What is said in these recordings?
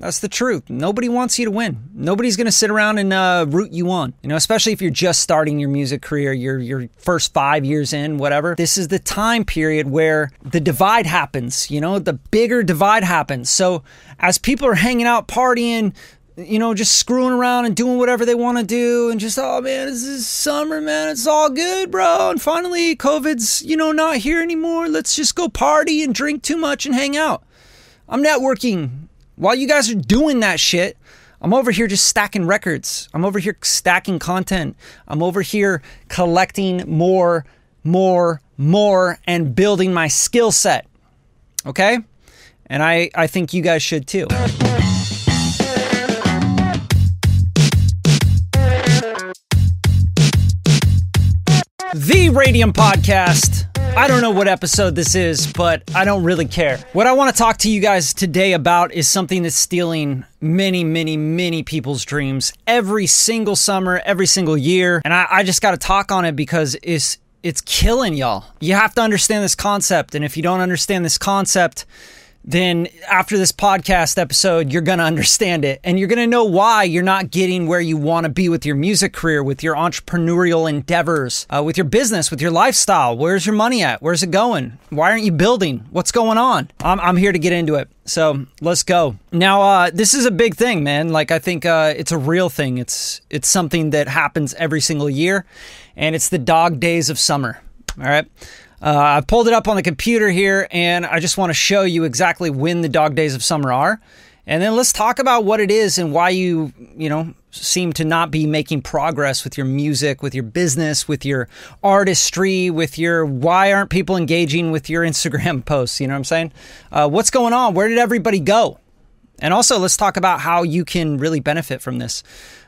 That's the truth. Nobody wants you to win. Nobody's going to sit around and uh, root you on. You know, especially if you're just starting your music career, your your first five years in, whatever. This is the time period where the divide happens. You know, the bigger divide happens. So as people are hanging out, partying, you know, just screwing around and doing whatever they want to do, and just oh man, this is summer, man. It's all good, bro. And finally, COVID's you know not here anymore. Let's just go party and drink too much and hang out. I'm networking while you guys are doing that shit, I'm over here just stacking records. I'm over here stacking content. I'm over here collecting more, more, more, and building my skill set. Okay? And I, I think you guys should too. The Radium Podcast. I don't know what episode this is, but I don't really care. What I want to talk to you guys today about is something that's stealing many, many, many people's dreams every single summer, every single year. And I, I just got to talk on it because it's it's killing y'all. You have to understand this concept, and if you don't understand this concept, then after this podcast episode, you're going to understand it and you're going to know why you're not getting where you want to be with your music career, with your entrepreneurial endeavors, uh, with your business, with your lifestyle. Where's your money at? Where's it going? Why aren't you building? What's going on? I'm, I'm here to get into it. So let's go. Now, uh, this is a big thing, man. Like, I think uh, it's a real thing. It's, it's something that happens every single year, and it's the dog days of summer. All right. Uh, I've pulled it up on the computer here, and I just want to show you exactly when the dog days of summer are. And then let's talk about what it is and why you, you know, seem to not be making progress with your music, with your business, with your artistry, with your why aren't people engaging with your Instagram posts? You know what I'm saying? Uh, what's going on? Where did everybody go? And also, let's talk about how you can really benefit from this.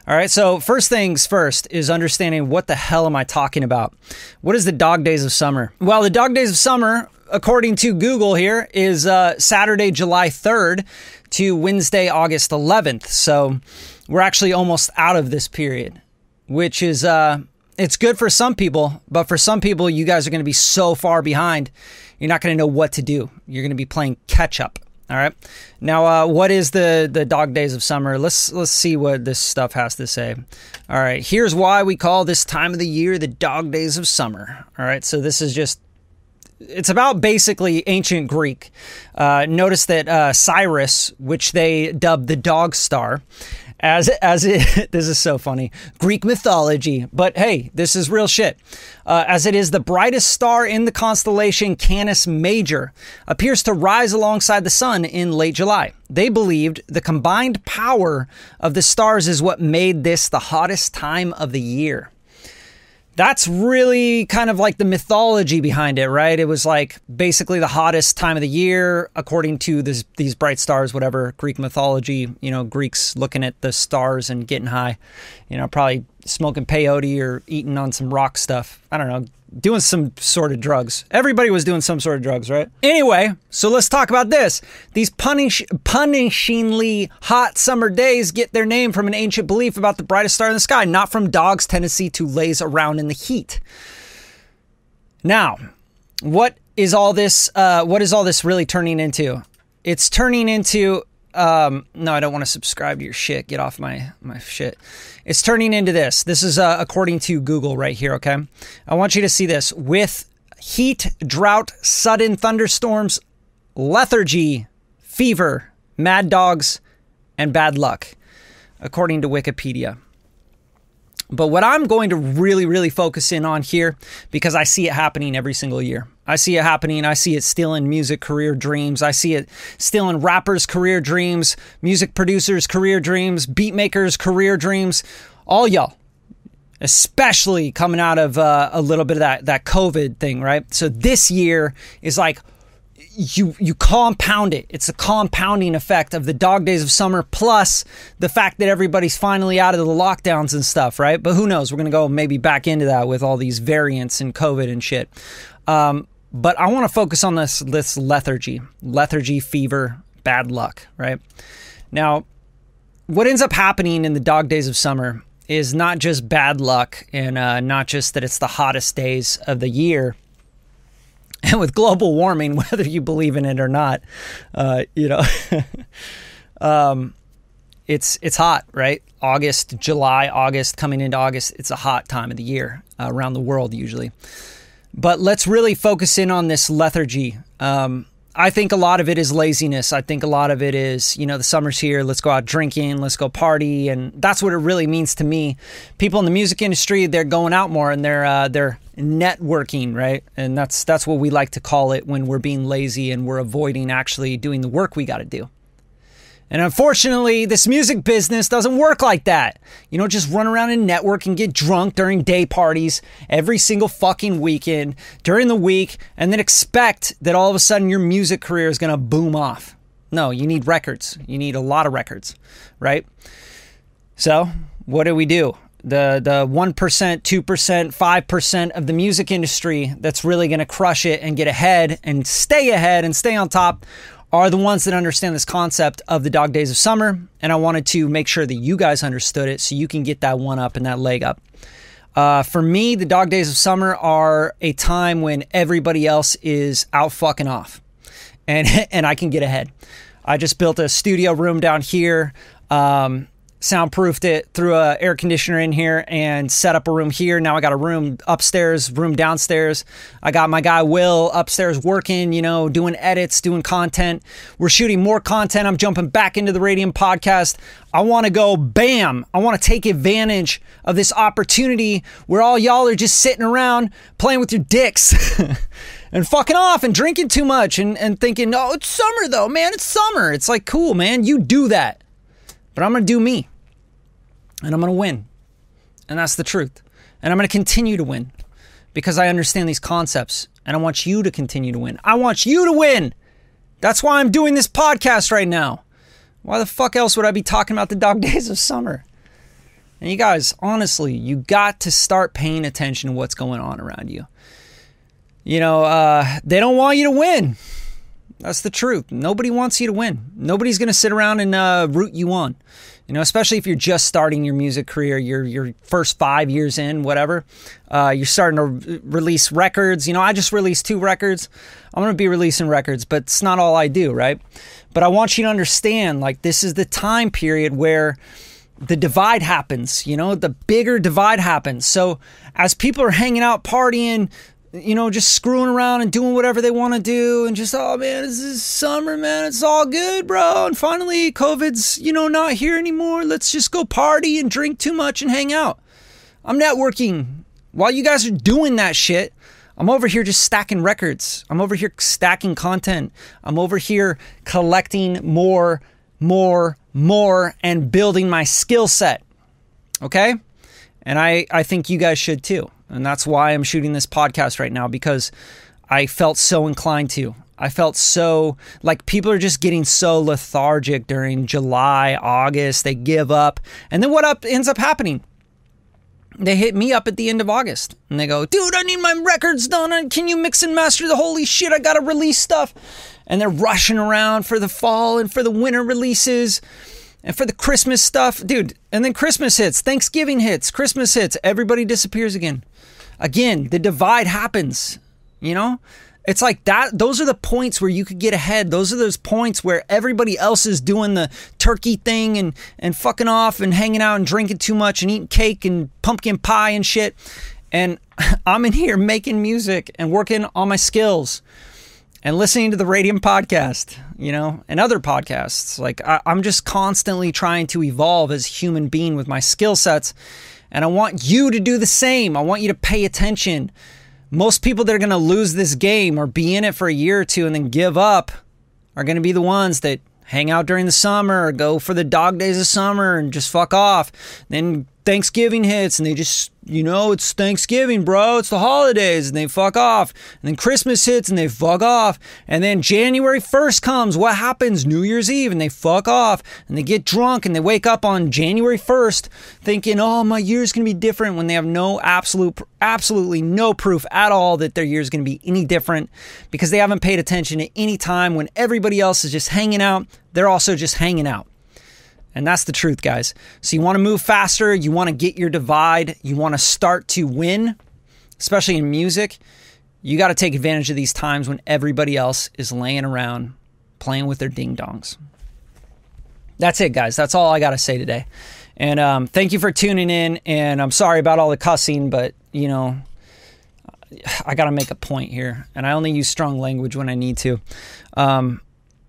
All right, so first things first is understanding what the hell am I talking about? What is the dog days of summer? Well, the dog days of summer, according to Google here, is uh, Saturday, July 3rd to Wednesday, August 11th. So we're actually almost out of this period, which is, uh, it's good for some people, but for some people, you guys are going to be so far behind, you're not going to know what to do. You're going to be playing catch up. All right. Now, uh, what is the the dog days of summer? Let's let's see what this stuff has to say. All right. Here's why we call this time of the year the dog days of summer. All right. So this is just it's about basically ancient Greek. Uh, notice that uh, Sirius, which they dubbed the dog star, as as it this is so funny. Greek mythology but hey this is real shit. Uh, as it is the brightest star in the constellation canis major appears to rise alongside the sun in late july. They believed the combined power of the stars is what made this the hottest time of the year that's really kind of like the mythology behind it, right? It was like basically the hottest time of the year according to this, these bright stars, whatever Greek mythology. You know, Greeks looking at the stars and getting high. You know, probably smoking peyote or eating on some rock stuff. I don't know, doing some sort of drugs. Everybody was doing some sort of drugs, right? Anyway, so let's talk about this. These punish, punishingly hot summer days get their name from an ancient belief about the brightest star in the sky, not from dogs' tendency to laze around in the heat. Now, what is all this? Uh, what is all this really turning into? It's turning into. Um, no, I don't want to subscribe to your shit. Get off my my shit. It's turning into this. This is uh, according to Google right here, okay? I want you to see this. With heat, drought, sudden thunderstorms, lethargy, fever, mad dogs, and bad luck, according to Wikipedia. But what I'm going to really, really focus in on here, because I see it happening every single year. I see it happening. I see it stealing music career dreams. I see it stealing rappers' career dreams, music producers' career dreams, beat makers' career dreams. All y'all, especially coming out of uh, a little bit of that that COVID thing, right? So this year is like you you compound it. It's a compounding effect of the dog days of summer plus the fact that everybody's finally out of the lockdowns and stuff, right? But who knows? We're gonna go maybe back into that with all these variants and COVID and shit. Um, but I want to focus on this this lethargy, lethargy, fever, bad luck, right? Now, what ends up happening in the dog days of summer is not just bad luck and uh, not just that it's the hottest days of the year and with global warming, whether you believe in it or not, uh, you know, um, it's it's hot, right? August, July, August, coming into August, it's a hot time of the year uh, around the world usually. But let's really focus in on this lethargy. Um, I think a lot of it is laziness. I think a lot of it is, you know, the summer's here, let's go out drinking, let's go party, and that's what it really means to me. People in the music industry, they're going out more and they're uh, they're networking, right? And that's that's what we like to call it when we're being lazy and we're avoiding actually doing the work we got to do. And unfortunately, this music business doesn't work like that. You don't just run around and network and get drunk during day parties every single fucking weekend during the week and then expect that all of a sudden your music career is going to boom off. No, you need records. You need a lot of records, right? So, what do we do? The the 1%, 2%, 5% of the music industry that's really going to crush it and get ahead and stay ahead and stay on top are the ones that understand this concept of the dog days of summer. And I wanted to make sure that you guys understood it so you can get that one up and that leg up. Uh, for me, the dog days of summer are a time when everybody else is out fucking off and, and I can get ahead. I just built a studio room down here. Um, soundproofed it, threw a air conditioner in here, and set up a room here. Now I got a room upstairs, room downstairs. I got my guy Will upstairs working, you know, doing edits, doing content. We're shooting more content. I'm jumping back into the Radium podcast. I want to go bam. I want to take advantage of this opportunity where all y'all are just sitting around playing with your dicks. and fucking off and drinking too much and, and thinking, oh, it's summer though, man. It's summer. It's like, cool, man. You do that. But I'm going to do me and I'm going to win. And that's the truth. And I'm going to continue to win because I understand these concepts and I want you to continue to win. I want you to win. That's why I'm doing this podcast right now. Why the fuck else would I be talking about the dog days of summer? And you guys, honestly, you got to start paying attention to what's going on around you. You know, uh, they don't want you to win. That's the truth. Nobody wants you to win. Nobody's going to sit around and uh, root you on. You know, especially if you're just starting your music career, you're your first five years in, whatever. Uh, you're starting to release records. You know, I just released two records. I'm going to be releasing records, but it's not all I do, right? But I want you to understand, like, this is the time period where the divide happens, you know, the bigger divide happens. So as people are hanging out, partying, you know, just screwing around and doing whatever they want to do and just, oh man, this is summer, man. It's all good, bro. And finally, COVID's, you know, not here anymore. Let's just go party and drink too much and hang out. I'm networking. While you guys are doing that shit, I'm over here just stacking records. I'm over here stacking content. I'm over here collecting more, more, more, and building my skill set. Okay? And I, I think you guys should too. And that's why I'm shooting this podcast right now because I felt so inclined to. I felt so like people are just getting so lethargic during July, August. They give up. And then what up ends up happening? They hit me up at the end of August and they go, dude, I need my records done. Can you mix and master the holy shit? I got to release stuff. And they're rushing around for the fall and for the winter releases and for the Christmas stuff. Dude, and then Christmas hits, Thanksgiving hits, Christmas hits, everybody disappears again. Again, the divide happens, you know? It's like that. Those are the points where you could get ahead. Those are those points where everybody else is doing the turkey thing and, and fucking off and hanging out and drinking too much and eating cake and pumpkin pie and shit. And I'm in here making music and working on my skills and listening to the Radium podcast, you know, and other podcasts. Like I, am just constantly trying to evolve as a human being with my skill sets and I want you to do the same. I want you to pay attention. Most people that are going to lose this game or be in it for a year or two and then give up are going to be the ones that hang out during the summer or go for the dog days of summer and just fuck off. Then Thanksgiving hits and they just, you know, it's Thanksgiving, bro. It's the holidays and they fuck off. And then Christmas hits and they fuck off. And then January 1st comes. What happens? New Year's Eve and they fuck off and they get drunk and they wake up on January 1st thinking, oh, my year's going to be different when they have no absolute, absolutely no proof at all that their year's going to be any different because they haven't paid attention at any time when everybody else is just hanging out. They're also just hanging out. And that's the truth, guys. So you want to move faster, you want to get your divide, you want to start to win, especially in music. You got to take advantage of these times when everybody else is laying around playing with their ding dongs. that's it, guys. That's all I got to say today. And um, thank you for tuning in. And I'm sorry about all the cussing, but you know, I got to make a point here, and I only use strong language when I need to. Um,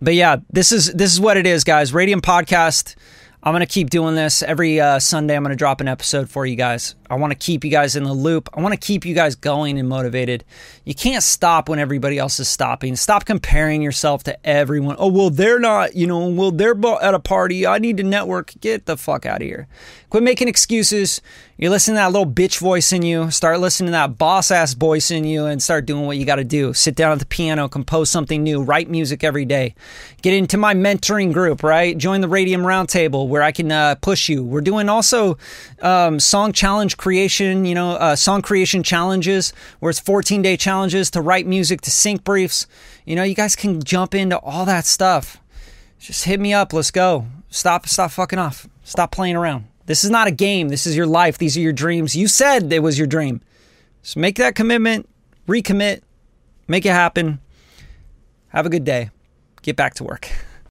but yeah, this is this is what it is, guys. Radium podcast. I'm gonna keep doing this every uh, Sunday. I'm gonna drop an episode for you guys. I want to keep you guys in the loop. I want to keep you guys going and motivated. You can't stop when everybody else is stopping. Stop comparing yourself to everyone. Oh well, they're not. You know, well they're at a party. I need to network. Get the fuck out of here. Quit making excuses. You listen to that little bitch voice in you. Start listening to that boss ass voice in you and start doing what you got to do. Sit down at the piano, compose something new, write music every day. Get into my mentoring group, right? Join the Radium Roundtable where I can uh, push you. We're doing also um, song challenge creation, you know, uh, song creation challenges where it's 14 day challenges to write music, to sync briefs. You know, you guys can jump into all that stuff. Just hit me up. Let's go. Stop, stop fucking off. Stop playing around. This is not a game. This is your life. These are your dreams. You said it was your dream. So make that commitment, recommit, make it happen. Have a good day. Get back to work.